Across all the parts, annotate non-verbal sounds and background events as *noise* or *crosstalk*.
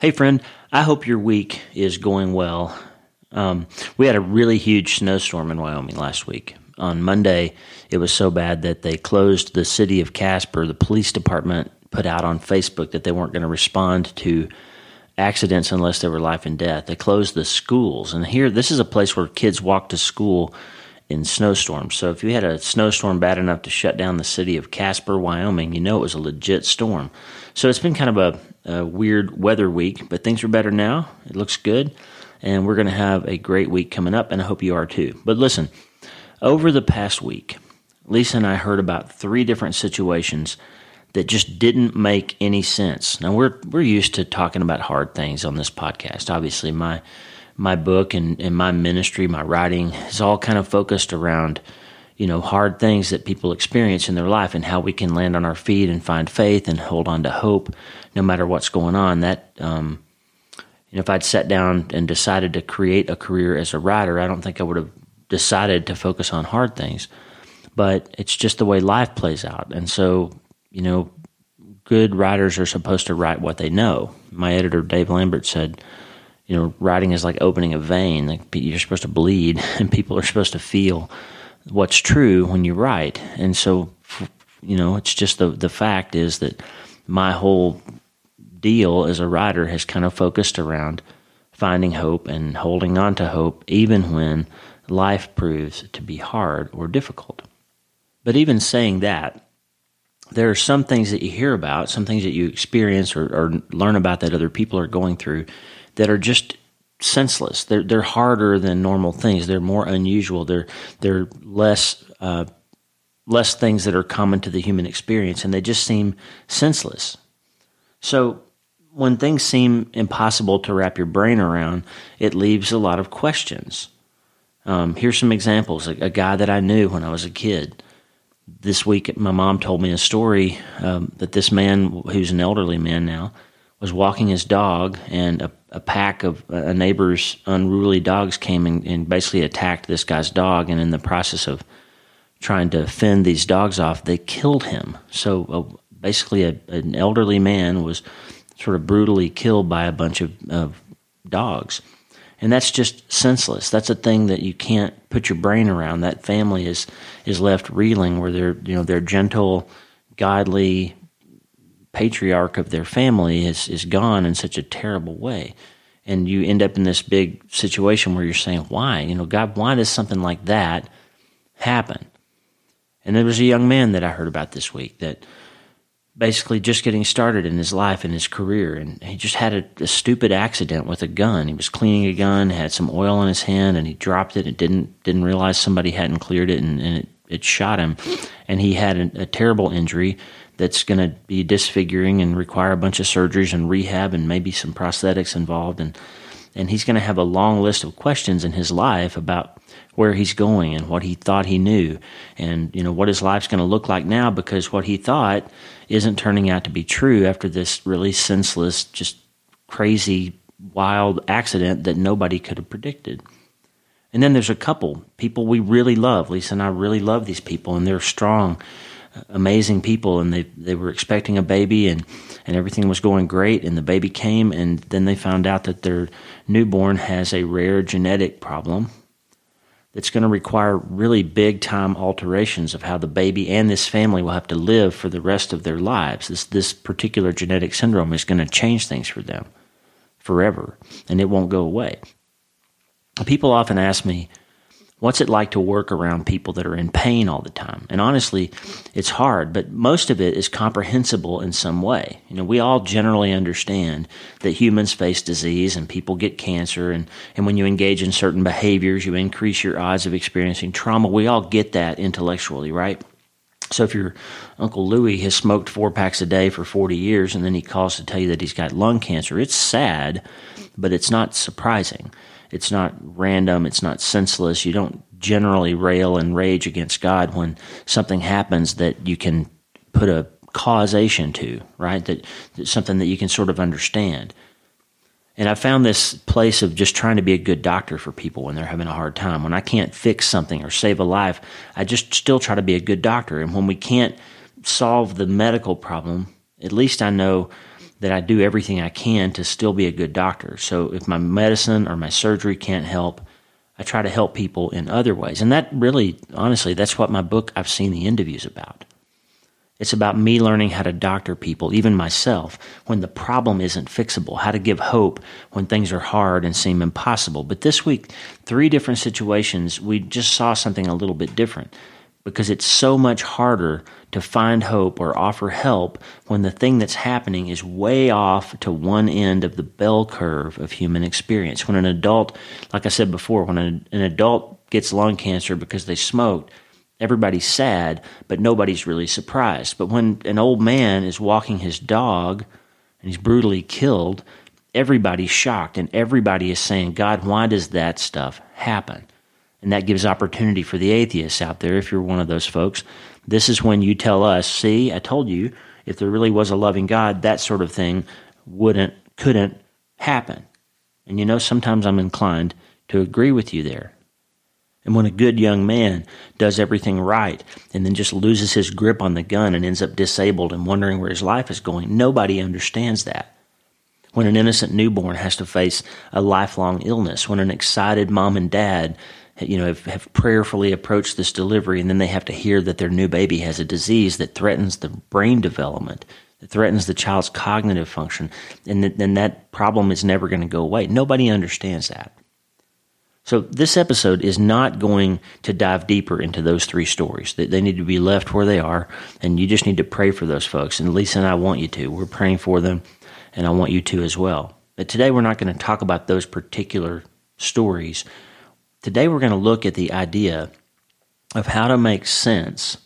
Hey, friend, I hope your week is going well. Um, we had a really huge snowstorm in Wyoming last week. On Monday, it was so bad that they closed the city of Casper. The police department put out on Facebook that they weren't going to respond to accidents unless they were life and death. They closed the schools. And here, this is a place where kids walk to school in snowstorms. So if you had a snowstorm bad enough to shut down the city of Casper, Wyoming, you know it was a legit storm. So it's been kind of a, a weird weather week, but things are better now. It looks good. And we're going to have a great week coming up, and I hope you are too. But listen, over the past week, Lisa and I heard about three different situations that just didn't make any sense. Now we're we're used to talking about hard things on this podcast. Obviously, my my book and, and my ministry, my writing is all kind of focused around, you know, hard things that people experience in their life and how we can land on our feet and find faith and hold on to hope no matter what's going on. That um, you know, if I'd sat down and decided to create a career as a writer, I don't think I would have decided to focus on hard things. But it's just the way life plays out. And so you know, good writers are supposed to write what they know. My editor, Dave Lambert, said, you know, writing is like opening a vein. Like you're supposed to bleed, *laughs* and people are supposed to feel what's true when you write. And so, you know, it's just the the fact is that my whole deal as a writer has kind of focused around finding hope and holding on to hope, even when life proves to be hard or difficult. But even saying that, there are some things that you hear about, some things that you experience or, or, learn about that other people are going through that are just senseless. They're they're harder than normal things. They're more unusual. They're they're less uh, less things that are common to the human experience, and they just seem senseless. So when things seem impossible to wrap your brain around, it leaves a lot of questions. Um, here's some examples. A, a guy that I knew when I was a kid this week, my mom told me a story um, that this man, who's an elderly man now, was walking his dog, and a, a pack of a neighbor's unruly dogs came and, and, basically attacked this guy's dog. And in the process of trying to fend these dogs off, they killed him. So uh, basically, a, an elderly man was sort of brutally killed by a bunch of, of dogs and that's just senseless. That's a thing that you can't put your brain around. That family is is left reeling, where their you know their gentle, godly patriarch of their family is is gone in such a terrible way, and you end up in this big situation where you're saying, "Why? You know, God, why does something like that happen?" And there was a young man that I heard about this week that basically just getting started in his life and his career. And he just had a, a, stupid accident with a gun. He was cleaning a gun, had some oil on his hand, and he dropped it and didn't didn't realize somebody hadn't cleared it, and, and it, it shot him. And he had a terrible injury that's going to be disfiguring and require a bunch of surgeries and rehab and maybe some prosthetics involved. And and he's going to have a long list of questions in his life about where he's going and what he thought he knew. And you know what his life's going to look like now because what he thought isn't turning out to be true after this really senseless just crazy wild accident that nobody could have predicted. And then there's a couple people we really love. Lisa and i really love these people and they're strong amazing people and they they were expecting a baby and and everything was going great and the baby came and then they found out that their newborn has a rare genetic problem that's going to require really big time alterations of how the baby and this family will have to live for the rest of their lives. This this particular genetic syndrome is going to change things for them forever, and it won't go away. People often ask me, What's it like to work around people that are in pain all the time? And honestly, it's hard, but most of it is comprehensible in some way. You know, we all generally understand that humans face disease and people get cancer and, and when you engage in certain behaviors, you increase your odds of experiencing trauma. We all get that intellectually, right? So if your Uncle Louis has smoked four packs a day for 40 years and then he calls to tell you that he's got lung cancer, it's sad, but it's not surprising. It's not random. It's not senseless. You don't generally rail and rage against God when something happens that you can put a causation to, right? That, that's something that you can sort of understand. And I found this place of just trying to be a good doctor for people when they're having a hard time. When I can't fix something or save a life, I just still try to be a good doctor. And when we can't solve the medical problem, at least I know that I do everything I can to still be a good doctor. So if my medicine or my surgery can't help, I try to help people in other ways. And that really, honestly, that's what my book I've seen the interviews about. It's about me learning how to doctor people, even myself, when the problem isn't fixable, how to give hope when things are hard and seem impossible. But this week, three different situations, we just saw something a little bit different because it's so much harder to find hope or offer help when the thing that's happening is way off to one end of the bell curve of human experience. When an adult, like I said before, when an, an adult gets lung cancer because they smoked, everybody's sad, but nobody's really surprised. But when an old man is walking his dog and he's brutally killed, everybody's shocked and everybody is saying, God, why does that stuff happen? And that gives opportunity for the atheists out there, if you're one of those folks. This is when you tell us, see, I told you, if there really was a loving God, that sort of thing wouldn't, couldn't happen. And you know, sometimes I'm inclined to agree with you there. And when a good young man does everything right and then just loses his grip on the gun and ends up disabled and wondering where his life is going, nobody understands that. When an innocent newborn has to face a lifelong illness, when an excited mom and dad you know, have, have prayerfully approached this delivery and then they have to hear that their new baby has a disease that threatens the brain development, that threatens the child's cognitive function, and then that problem is never going to go away. Nobody understands that. So, this episode is not going to dive deeper into those three stories. They need to be left where they are, and you just need to pray for those folks. And Lisa and I want you to. We're praying for them, and I want you to as well. But today we're not going to talk about those particular stories. Today we're going to look at the idea of how to make sense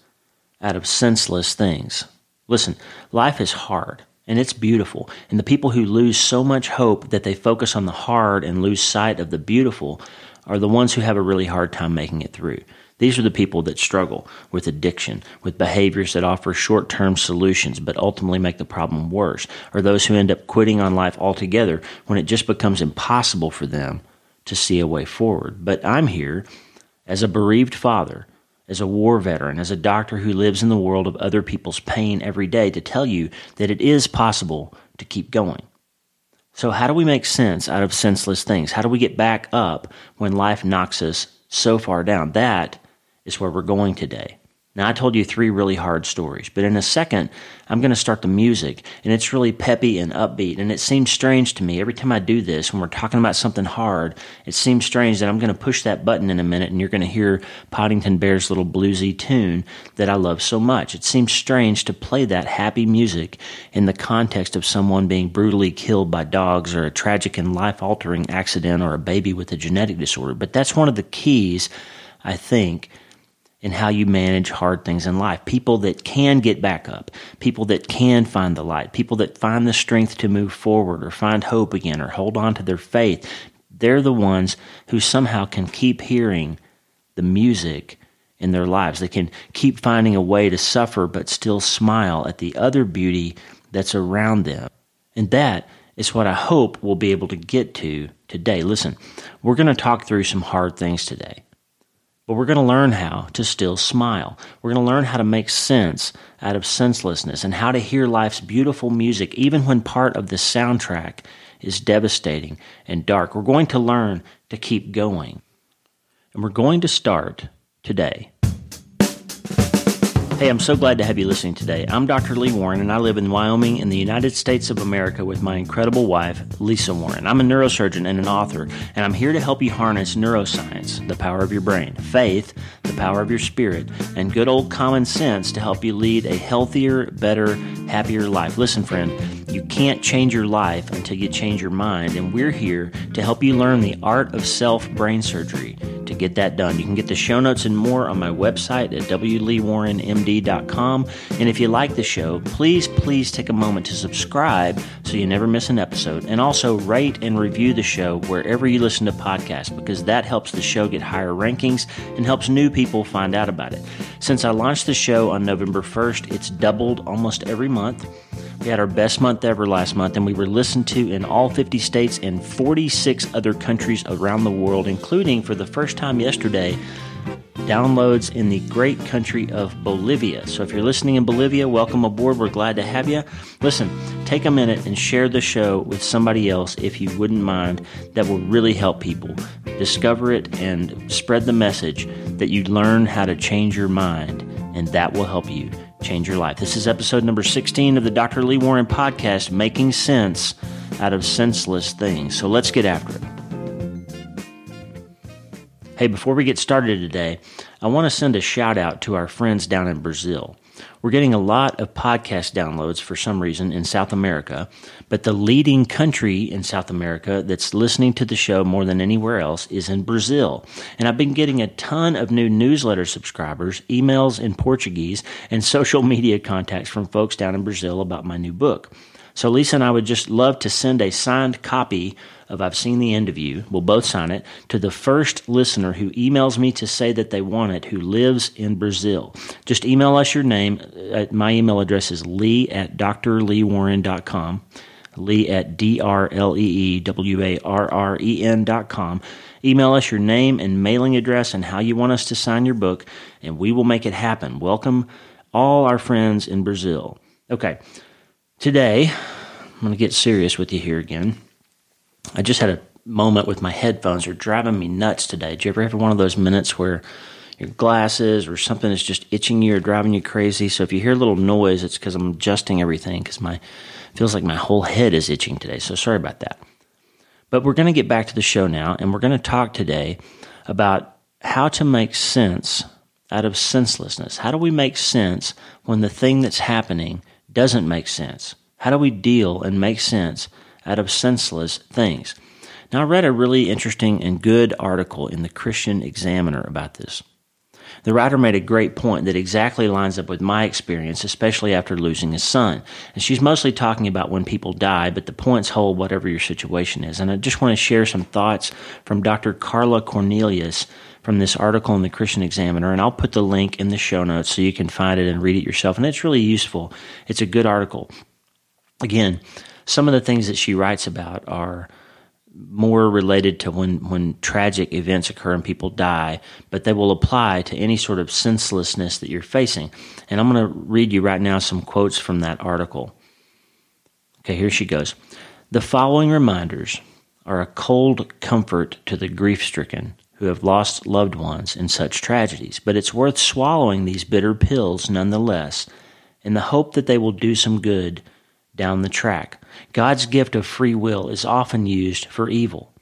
out of senseless things. Listen, life is hard and it's beautiful. And the people who lose so much hope that they focus on the hard and lose sight of the beautiful are the ones who have a really hard time making it through. These are the people that struggle with addiction, with behaviors that offer short term solutions but ultimately make the problem worse, or those who end up quitting on life altogether when it just becomes impossible for them to see a way forward. But I'm here as a bereaved father, as a war veteran, as a doctor who lives in the world of other people's pain every day to tell you that it is possible to keep going. So, how do we make sense out of senseless things? How do we get back up when life knocks us so far down? That is where we're going today. Now, I told you three really hard stories, but in a second, I'm going to start the music, and it's really peppy and upbeat. And it seems strange to me every time I do this when we're talking about something hard. It seems strange that I'm going to push that button in a minute, and you're going to hear Podington Bear's little bluesy tune that I love so much. It seems strange to play that happy music in the context of someone being brutally killed by dogs, or a tragic and life altering accident, or a baby with a genetic disorder. But that's one of the keys, I think in how you manage hard things in life. People that can get back up, people that can find the light, people that find the strength to move forward or find hope again or hold on to their faith. They're the ones who somehow can keep hearing the music in their lives. They can keep finding a way to suffer but still smile at the other beauty that's around them. And that is what I hope we'll be able to get to today. Listen, we're going to talk through some hard things today. But we're going to learn how to still smile. We're going to learn how to make sense out of senselessness and how to hear life's beautiful music even when part of the soundtrack is devastating and dark. We're going to learn to keep going. And we're going to start today. Hey, I'm so glad to have you listening today. I'm Dr. Lee Warren, and I live in Wyoming in the United States of America with my incredible wife, Lisa Warren. I'm a neurosurgeon and an author, and I'm here to help you harness neuroscience, the power of your brain, faith, the power of your spirit, and good old common sense to help you lead a healthier, better, happier life. Listen, friend, you can't change your life until you change your mind, and we're here to help you learn the art of self brain surgery to get that done. You can get the show notes and more on my website at wleewarrenmd.com. And if you like the show, please, please take a moment to subscribe so you never miss an episode. And also rate and review the show wherever you listen to podcasts because that helps the show get higher rankings and helps new people find out about it. Since I launched the show on November 1st, it's doubled almost every month. We had our best month ever last month, and we were listened to in all 50 states and 46 other countries around the world, including for the first time yesterday downloads in the great country of Bolivia. So if you're listening in Bolivia, welcome aboard. We're glad to have you. Listen, take a minute and share the show with somebody else if you wouldn't mind. That will really help people discover it and spread the message that you learn how to change your mind, and that will help you change your life. This is episode number 16 of the Dr. Lee Warren podcast, Making Sense Out of Senseless Things. So let's get after it. Hey, before we get started today, I want to send a shout out to our friends down in Brazil. We're getting a lot of podcast downloads for some reason in South America, but the leading country in South America that's listening to the show more than anywhere else is in Brazil. And I've been getting a ton of new newsletter subscribers, emails in Portuguese, and social media contacts from folks down in Brazil about my new book. So Lisa and I would just love to send a signed copy of I've Seen the End of You, we'll both sign it, to the first listener who emails me to say that they want it, who lives in Brazil. Just email us your name. Uh, my email address is lee at drleewarren.com, lee at D-R-L-E-E-W-A-R-R-E-N dot com. Email us your name and mailing address and how you want us to sign your book, and we will make it happen. Welcome all our friends in Brazil. Okay, today I'm going to get serious with you here again. I just had a moment with my headphones. They're driving me nuts today. Did you ever have one of those minutes where your glasses or something is just itching you or driving you crazy? So if you hear a little noise, it's because I'm adjusting everything because my feels like my whole head is itching today. So sorry about that. But we're going to get back to the show now, and we're going to talk today about how to make sense out of senselessness. How do we make sense when the thing that's happening doesn't make sense? How do we deal and make sense out of senseless things. Now, I read a really interesting and good article in the Christian Examiner about this. The writer made a great point that exactly lines up with my experience, especially after losing a son. And she's mostly talking about when people die, but the points hold whatever your situation is. And I just want to share some thoughts from Dr. Carla Cornelius from this article in the Christian Examiner, and I'll put the link in the show notes so you can find it and read it yourself. And it's really useful. It's a good article. Again, some of the things that she writes about are more related to when, when tragic events occur and people die, but they will apply to any sort of senselessness that you're facing. And I'm going to read you right now some quotes from that article. Okay, here she goes. The following reminders are a cold comfort to the grief stricken who have lost loved ones in such tragedies, but it's worth swallowing these bitter pills nonetheless in the hope that they will do some good down the track. God's gift of free will is often used for evil.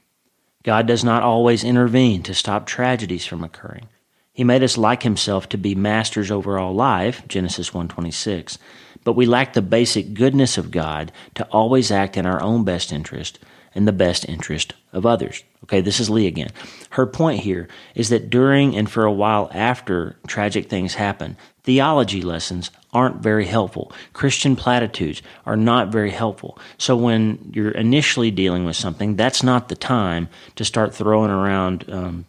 God does not always intervene to stop tragedies from occurring. He made us like himself to be masters over all life, Genesis 1:26. But we lack the basic goodness of God to always act in our own best interest and the best interest of others. Okay, this is Lee again. Her point here is that during and for a while after tragic things happen, theology lessons aren't very helpful. Christian platitudes are not very helpful. So when you're initially dealing with something, that's not the time to start throwing around um,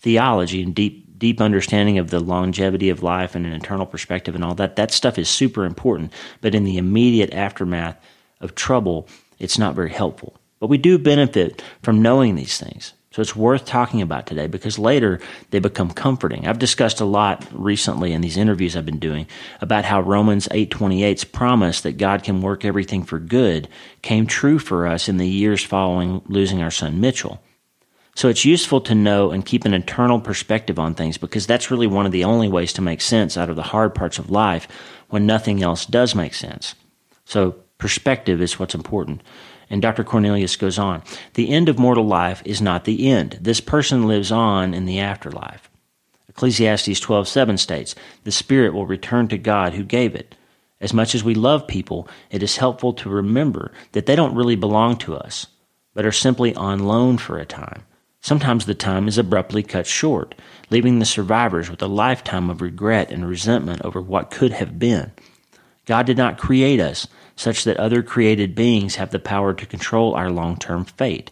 theology and deep deep understanding of the longevity of life and an eternal perspective and all that. That stuff is super important. But in the immediate aftermath of trouble, it's not very helpful. But we do benefit from knowing these things. So it's worth talking about today because later they become comforting. I've discussed a lot recently in these interviews I've been doing about how Romans 8:28's promise that God can work everything for good came true for us in the years following losing our son Mitchell. So it's useful to know and keep an eternal perspective on things because that's really one of the only ways to make sense out of the hard parts of life when nothing else does make sense. So perspective is what's important. And Dr. Cornelius goes on The end of mortal life is not the end. This person lives on in the afterlife. Ecclesiastes 12:7 states, "The spirit will return to God who gave it." As much as we love people, it is helpful to remember that they don't really belong to us, but are simply on loan for a time. Sometimes the time is abruptly cut short, leaving the survivors with a lifetime of regret and resentment over what could have been. God did not create us such that other created beings have the power to control our long term fate.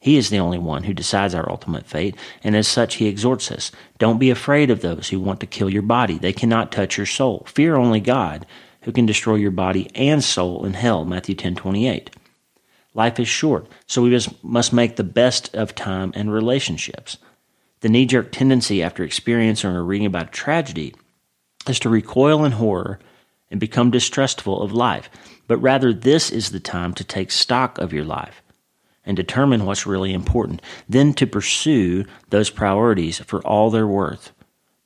He is the only one who decides our ultimate fate, and as such, he exhorts us Don't be afraid of those who want to kill your body. They cannot touch your soul. Fear only God, who can destroy your body and soul in hell. Matthew 10 28. Life is short, so we must make the best of time and relationships. The knee jerk tendency after experiencing or reading about a tragedy is to recoil in horror and become distrustful of life, but rather this is the time to take stock of your life and determine what's really important, then to pursue those priorities for all their worth.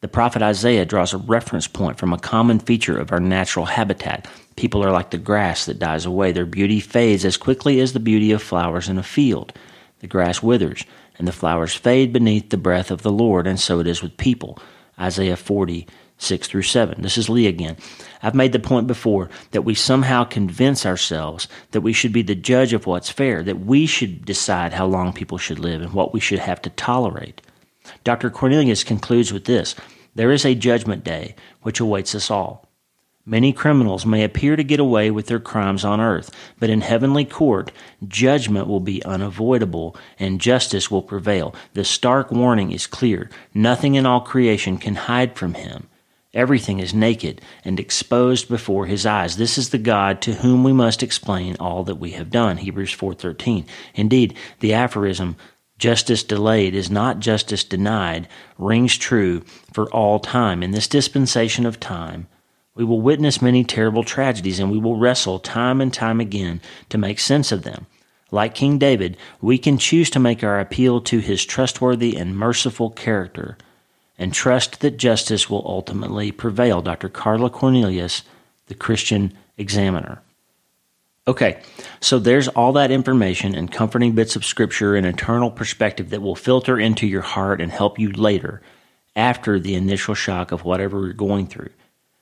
The prophet Isaiah draws a reference point from a common feature of our natural habitat. People are like the grass that dies away. Their beauty fades as quickly as the beauty of flowers in a field. The grass withers, and the flowers fade beneath the breath of the Lord, and so it is with people. Isaiah 40, 6 through 7. This is Lee again. I've made the point before that we somehow convince ourselves that we should be the judge of what's fair, that we should decide how long people should live and what we should have to tolerate. Dr. Cornelius concludes with this There is a judgment day which awaits us all. Many criminals may appear to get away with their crimes on earth, but in heavenly court, judgment will be unavoidable and justice will prevail. The stark warning is clear. Nothing in all creation can hide from him. Everything is naked and exposed before his eyes. This is the God to whom we must explain all that we have done. Hebrews 4:13. Indeed, the aphorism justice delayed is not justice denied rings true for all time. In this dispensation of time, we will witness many terrible tragedies and we will wrestle time and time again to make sense of them. Like King David, we can choose to make our appeal to his trustworthy and merciful character and trust that justice will ultimately prevail. Dr. Carla Cornelius, the Christian Examiner. Okay, so there's all that information and comforting bits of scripture and eternal perspective that will filter into your heart and help you later after the initial shock of whatever you're going through.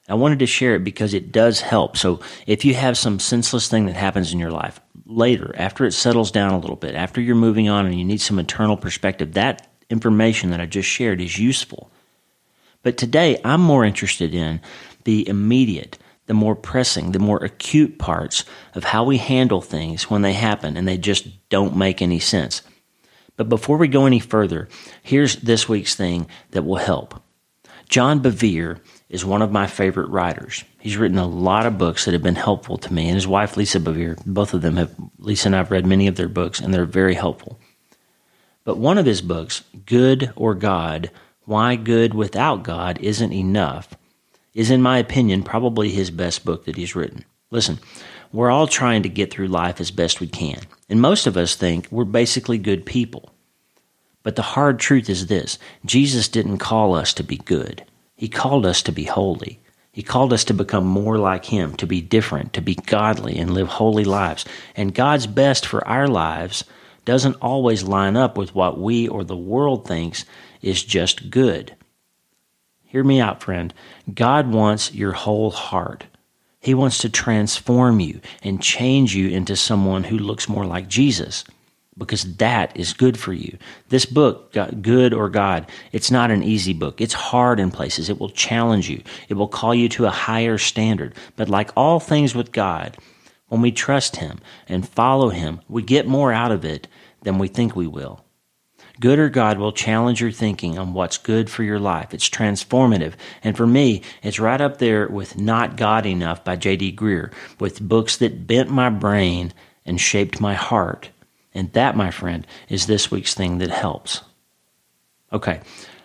I wanted to share it because it does help. So if you have some senseless thing that happens in your life later, after it settles down a little bit, after you're moving on and you need some eternal perspective, that information that I just shared is useful. But today I'm more interested in the immediate, the more pressing, the more acute parts of how we handle things when they happen and they just don't make any sense. But before we go any further, here's this week's thing that will help. John Bevere is one of my favorite writers. He's written a lot of books that have been helpful to me, and his wife, Lisa Bevere, both of them have, Lisa and I have read many of their books, and they're very helpful. But one of his books, Good or God Why Good Without God Isn't Enough, is, in my opinion, probably his best book that he's written. Listen, we're all trying to get through life as best we can, and most of us think we're basically good people. But the hard truth is this Jesus didn't call us to be good. He called us to be holy. He called us to become more like Him, to be different, to be godly, and live holy lives. And God's best for our lives doesn't always line up with what we or the world thinks is just good. Hear me out, friend. God wants your whole heart. He wants to transform you and change you into someone who looks more like Jesus because that is good for you. This book, Good or God, it's not an easy book. It's hard in places. It will challenge you. It will call you to a higher standard. But like all things with God, when we trust Him and follow Him, we get more out of it than we think we will. Good or God will challenge your thinking on what's good for your life. It's transformative. And for me, it's right up there with Not God Enough by J.D. Greear, with books that bent my brain and shaped my heart and that, my friend, is this week's thing that helps. Okay,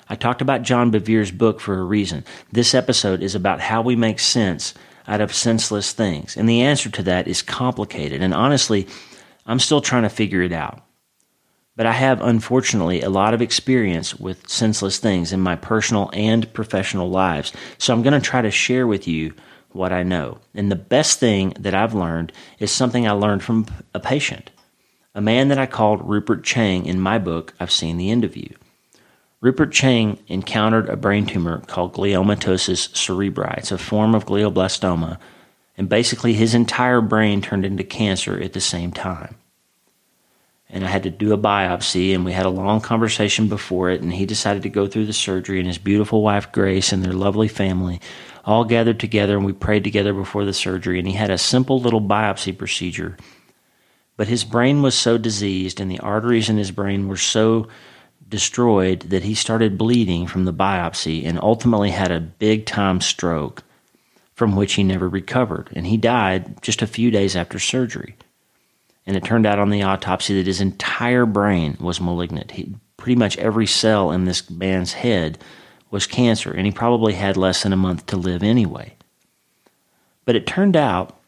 I talked about John Bevere's book for a reason. This episode is about how we make sense out of senseless things. And the answer to that is complicated. And honestly, I'm still trying to figure it out. But I have, unfortunately, a lot of experience with senseless things in my personal and professional lives. So I'm going to try to share with you what I know. And the best thing that I've learned is something I learned from a patient a man that I called Rupert Chang in my book, I've Seen the End of You. Rupert Chang encountered a brain tumor called gliomatosis cerebri. It's a form of glioblastoma, and basically his entire brain turned into cancer at the same time. And I had to do a biopsy, and we had a long conversation before it, and he decided to go through the surgery, and his beautiful wife, Grace, and their lovely family all gathered together, and we prayed together before the surgery, and he had a simple little biopsy procedure but his brain was so diseased and the arteries in his brain were so destroyed that he started bleeding from the biopsy and ultimately had a big time stroke from which he never recovered. And he died just a few days after surgery. And it turned out on the autopsy that his entire brain was malignant. He, pretty much every cell in this man's head was cancer, and he probably had less than a month to live anyway. But it turned out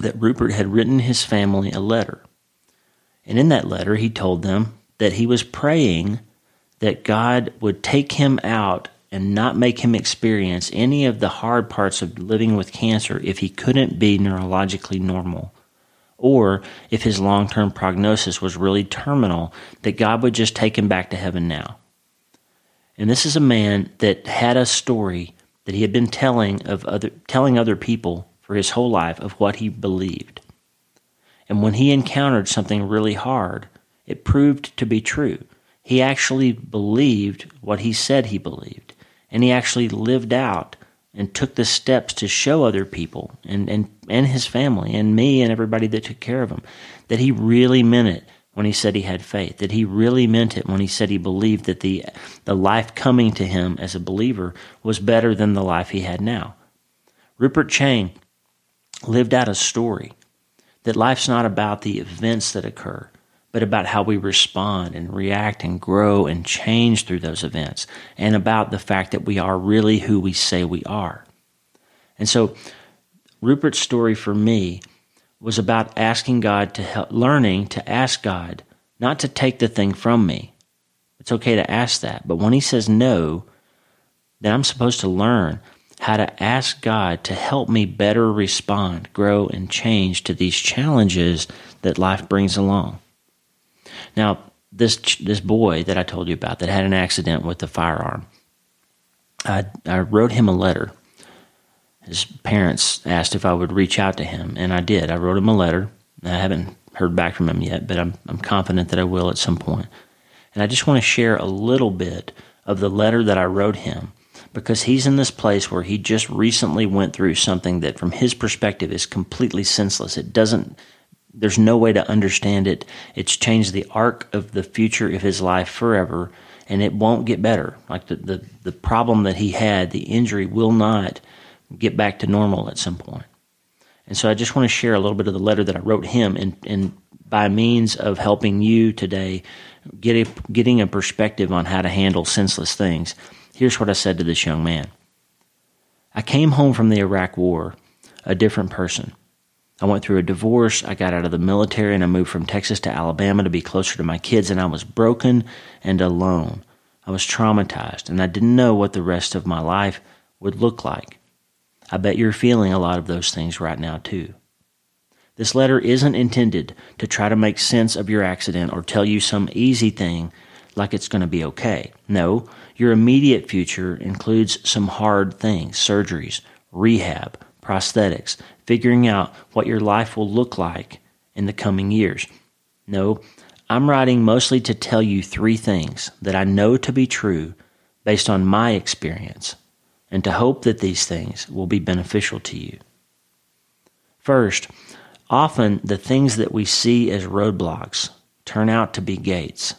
that Rupert had written his family a letter. And in that letter, he told them that he was praying that God would take him out and not make him experience any of the hard parts of living with cancer if he couldn't be neurologically normal. Or if his long term prognosis was really terminal, that God would just take him back to heaven now. And this is a man that had a story that he had been telling of other telling other people for his whole life of what he believed. And when he encountered something really hard, it proved to be true. He actually believed what he said he believed and he actually lived out and took the steps to show other people and, and, and his family and me and everybody that took care of him that he really meant it when he said he had faith, that he really meant it when he said he believed that the, the life coming to him as a believer was better than the life he had now. Rupert Chang lived out a story that life's not about the events that occur, but about how we respond and react and grow and change through those events, and about the fact that we are really who we say we are. And so, Rupert's story for me was about asking God to help, learning to ask God not to take the thing from me. It's okay to ask that, but when He says no, then I'm supposed to learn how to ask God to help me better respond, grow, and change to these challenges that life brings along. Now, this this boy that I told you about that had an accident with the firearm, I I wrote him a letter. His parents asked if I would reach out to him, and I did. I wrote him a letter. I haven't heard back from him yet, but I'm I'm confident that I will at some point. And I just want to share a little bit of the letter that I wrote him because he's in this place where he just recently went through something that from his perspective is completely senseless. It doesn't there's no way to understand it. It's changed the arc of the future of his life forever, and it won't get better. Like the, the, the problem that he had, the injury will not get back to normal at some point. And so I just want to share a little bit of the letter that I wrote him, and, and by means of helping you today get a, getting a perspective on how to handle senseless things, here's what I said to this young man. I came home from the Iraq War a different person. I went through a divorce. I got out of the military and I moved from Texas to Alabama to be closer to my kids, and I was broken and alone. I was traumatized, and I didn't know what the rest of my life would look like. I bet you're feeling a lot of those things right now, too. This letter isn't intended to try to make sense of your accident or tell you some easy thing like it's going to be okay. No, your immediate future includes some hard things surgeries, rehab, prosthetics, figuring out what your life will look like in the coming years. No, I'm writing mostly to tell you three things that I know to be true based on my experience and to hope that these things will be beneficial to you. First, often the things that we see as roadblocks turn out to be gates.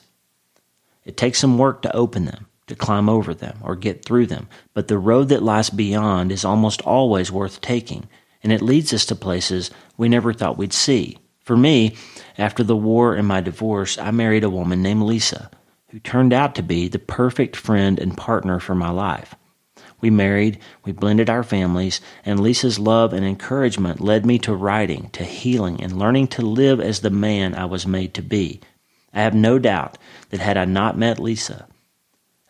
It takes some work to open them, to climb over them, or get through them, but the road that lies beyond is almost always worth taking and it leads us to places we never thought we'd see. For me, after the war and my divorce, I married a woman named Lisa, who turned out to be the perfect friend and partner for my life. We married, we blended our families, and Lisa's love and encouragement led me to writing, to healing, and learning to live as the man I was made to be. I have no doubt that had I not met Lisa,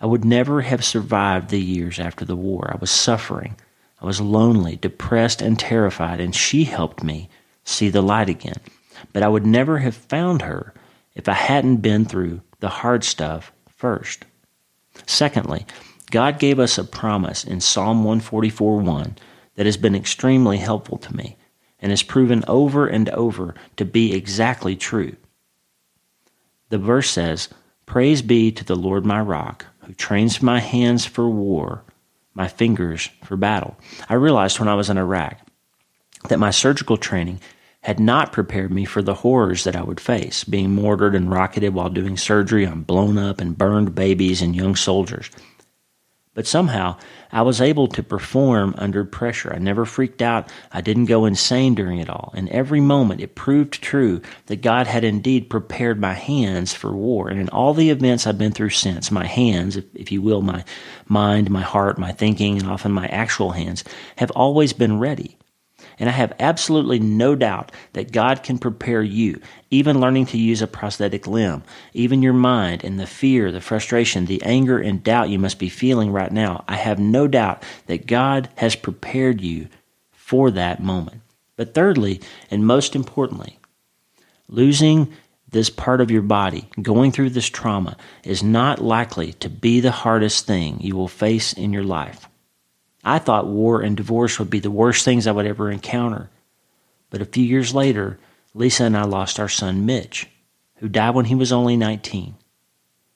I would never have survived the years after the war. I was suffering. I was lonely, depressed, and terrified, and she helped me see the light again. But I would never have found her if I hadn't been through the hard stuff first. Secondly, God gave us a promise in Psalm 144 1 that has been extremely helpful to me and has proven over and over to be exactly true. The verse says, Praise be to the Lord my rock, who trains my hands for war my fingers for battle. I realized when I was in Iraq that my surgical training had not prepared me for the horrors that I would face, being mortared and rocketed while doing surgery on blown up and burned babies and young soldiers. But somehow I was able to perform under pressure. I never freaked out. I didn't go insane during it all. In every moment, it proved true that God had indeed prepared my hands for war. And in all the events I've been through since, my hands, if, if you will, my mind, my heart, my thinking, and often my actual hands, have always been ready. And I have absolutely no doubt that God can prepare you, even learning to use a prosthetic limb, even your mind and the fear, the frustration, the anger and doubt you must be feeling right now. I have no doubt that God has prepared you for that moment. But thirdly, and most importantly, losing this part of your body, going through this trauma, is not likely to be the hardest thing you will face in your life. I thought war and divorce would be the worst things I would ever encounter. But a few years later, Lisa and I lost our son Mitch, who died when he was only 19.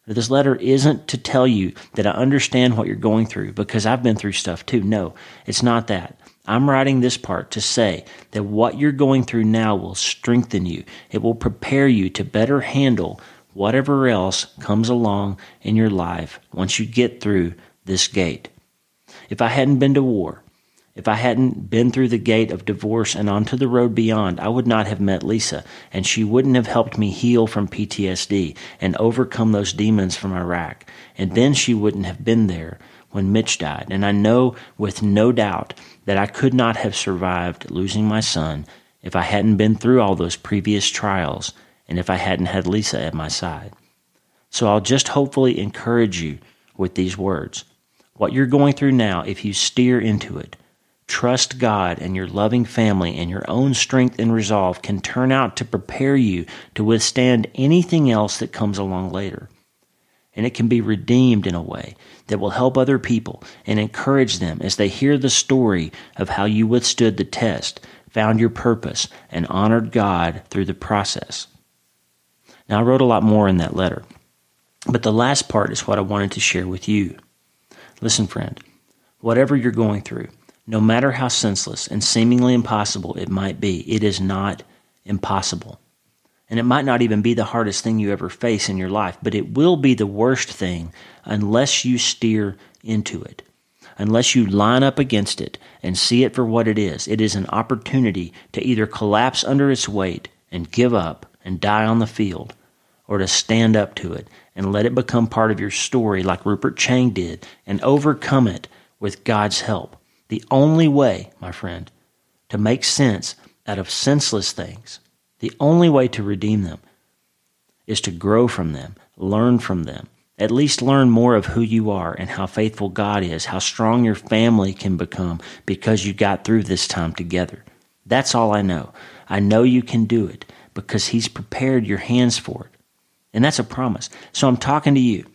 This letter isn't to tell you that I understand what you're going through because I've been through stuff too. No, it's not that. I'm writing this part to say that what you're going through now will strengthen you. It will prepare you to better handle whatever else comes along in your life once you get through this gate. If I hadn't been to war, if I hadn't been through the gate of divorce and onto the road beyond, I would not have met Lisa, and she wouldn't have helped me heal from PTSD and overcome those demons from Iraq. And then she wouldn't have been there when Mitch died. And I know with no doubt that I could not have survived losing my son if I hadn't been through all those previous trials and if I hadn't had Lisa at my side. So I'll just hopefully encourage you with these words. What you're going through now, if you steer into it, trust God and your loving family and your own strength and resolve can turn out to prepare you to withstand anything else that comes along later. And it can be redeemed in a way that will help other people and encourage them as they hear the story of how you withstood the test, found your purpose, and honored God through the process. Now, I wrote a lot more in that letter, but the last part is what I wanted to share with you. Listen, friend, whatever you're going through, no matter how senseless and seemingly impossible it might be, it is not impossible. And it might not even be the hardest thing you ever face in your life, but it will be the worst thing unless you steer into it. Unless you line up against it and see it for what it is. It is an opportunity to either collapse under its weight and give up and die on the field, or to stand up to it and let it become part of your story like Rupert Chang did and overcome it with God's help. The only way, my friend, to make sense out of senseless things, the only way to redeem them is to grow from them, learn from them, at least learn more of who you are and how faithful God is, how strong your family can become because you got through this time together. That's all I know. I know you can do it because He's prepared your hands for it. And that's a promise. So I'm talking to you,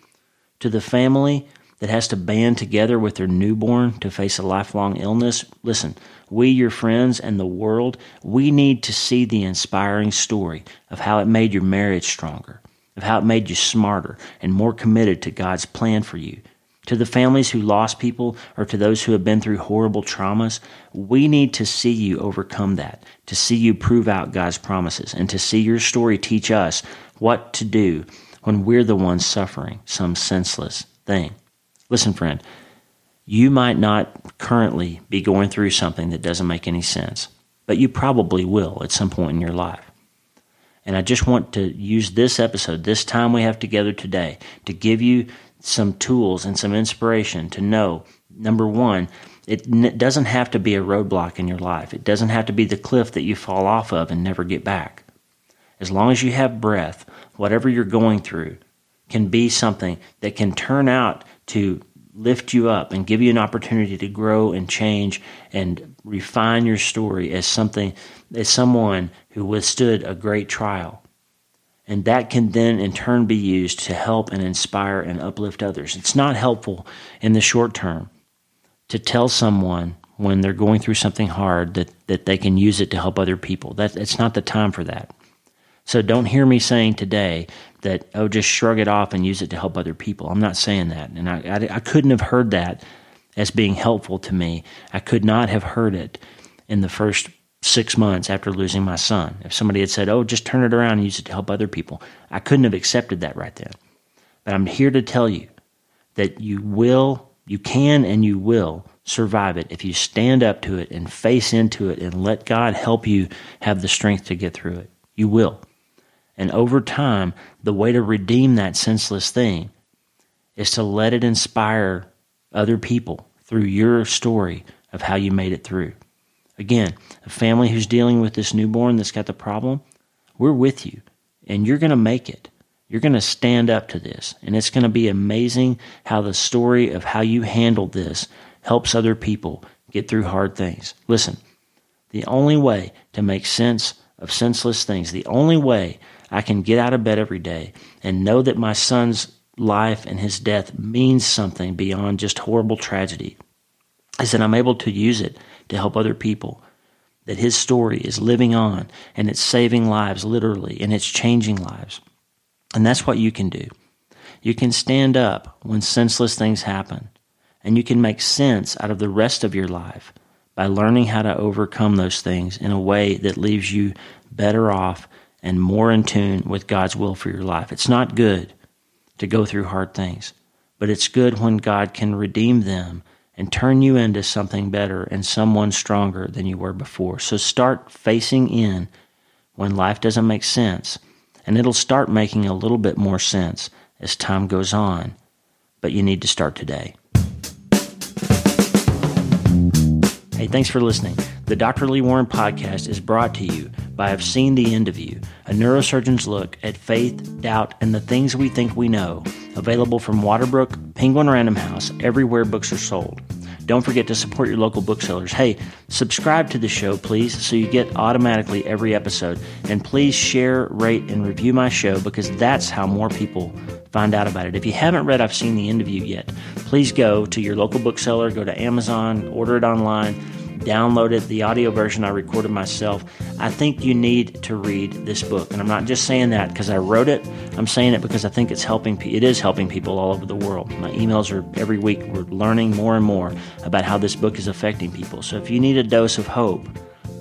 to the family that has to band together with their newborn to face a lifelong illness. Listen, we, your friends, and the world, we need to see the inspiring story of how it made your marriage stronger, of how it made you smarter and more committed to God's plan for you. To the families who lost people or to those who have been through horrible traumas, we need to see you overcome that, to see you prove out God's promises, and to see your story teach us what to do when we're the ones suffering some senseless thing. Listen, friend, you might not currently be going through something that doesn't make any sense, but you probably will at some point in your life. And I just want to use this episode, this time we have together today, to give you some tools and some inspiration to know number one, it n- doesn't have to be a roadblock in your life. It doesn't have to be the cliff that you fall off of and never get back. As long as you have breath, whatever you're going through can be something that can turn out to lift you up and give you an opportunity to grow and change and refine your story as something as someone who withstood a great trial and that can then in turn be used to help and inspire and uplift others. It's not helpful in the short term to tell someone when they're going through something hard that, that they can use it to help other people. That it's not the time for that. So don't hear me saying today that oh just shrug it off and use it to help other people. I'm not saying that, and I, I, I couldn't have heard that as being helpful to me. I could not have heard it in the first six months after losing my son. If somebody had said, oh, just turn it around and use it to help other people, I couldn't have accepted that right then. But I'm here to tell you that you will You can and you will survive it if you stand up to it and face into it and let God help you have the strength to get through it. You will. And over time, the way to redeem that senseless thing is to let it inspire other people through your story of how you made it through. Again, a family who's dealing with this newborn that's got the problem, we're with you and you're going to make it. You're going to stand up to this. And it's going to be amazing how the story of how you handled this helps other people get through hard things. Listen, the only way to make sense of senseless things, the only way I can get out of bed every day and know that my son's life and his death means something beyond just horrible tragedy is that I'm able to use it to help other people. That his story is living on and it's saving lives literally and it's changing lives. And that's what you can do. You can stand up when senseless things happen and you can make sense out of the rest of your life by learning how to overcome those things in a way that leaves you better off and more in tune with God's will for your life. It's not good to go through hard things, but it's good when God can redeem them and turn you into something better and someone stronger than you were before. So start facing in when life doesn't make sense, and it'll start making a little bit more sense as time goes on. But you need to start today. Hey, thanks for listening. The Dr. Lee Warren podcast is brought to you by I've Seen the End of You, a neurosurgeon's look at faith, doubt, and the things we think we know. Available from Waterbrook, Penguin Random House, everywhere books are sold. Don't forget to support your local booksellers. Hey, subscribe to the show, please, so you get automatically every episode. And please share, rate, and review my show because that's how more people find out about it. If you haven't read I've Seen the End of You yet, please go to your local bookseller, go to Amazon, order it online downloaded the audio version I recorded myself. I think you need to read this book. And I'm not just saying that because I wrote it. I'm saying it because I think it's helping it is helping people all over the world. My emails are every week we're learning more and more about how this book is affecting people. So if you need a dose of hope,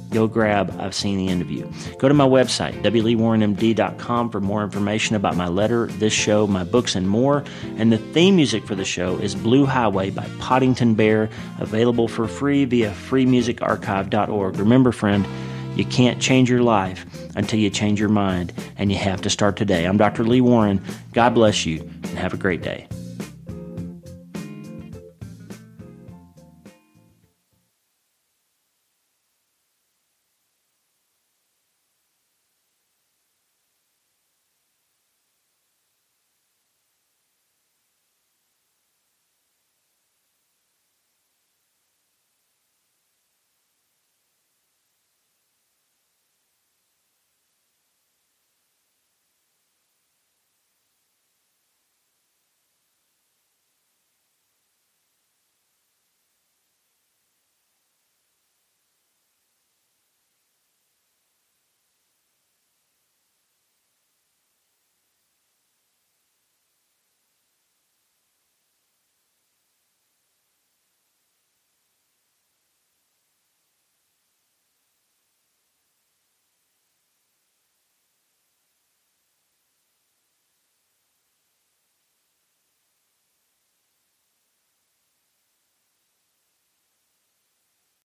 go grab I've Seen the End of You. Go to my website, wleewarrenmd.com, for more information about my letter, this show, my books, and more. And the theme music for the show is Blue Highway by Poddington Bear, available for free via freemusicarchive.org. Remember, friend, you can't change your life until you change your mind, and you have to start today. I'm Dr. Lee Warren. God bless you, and have a great day.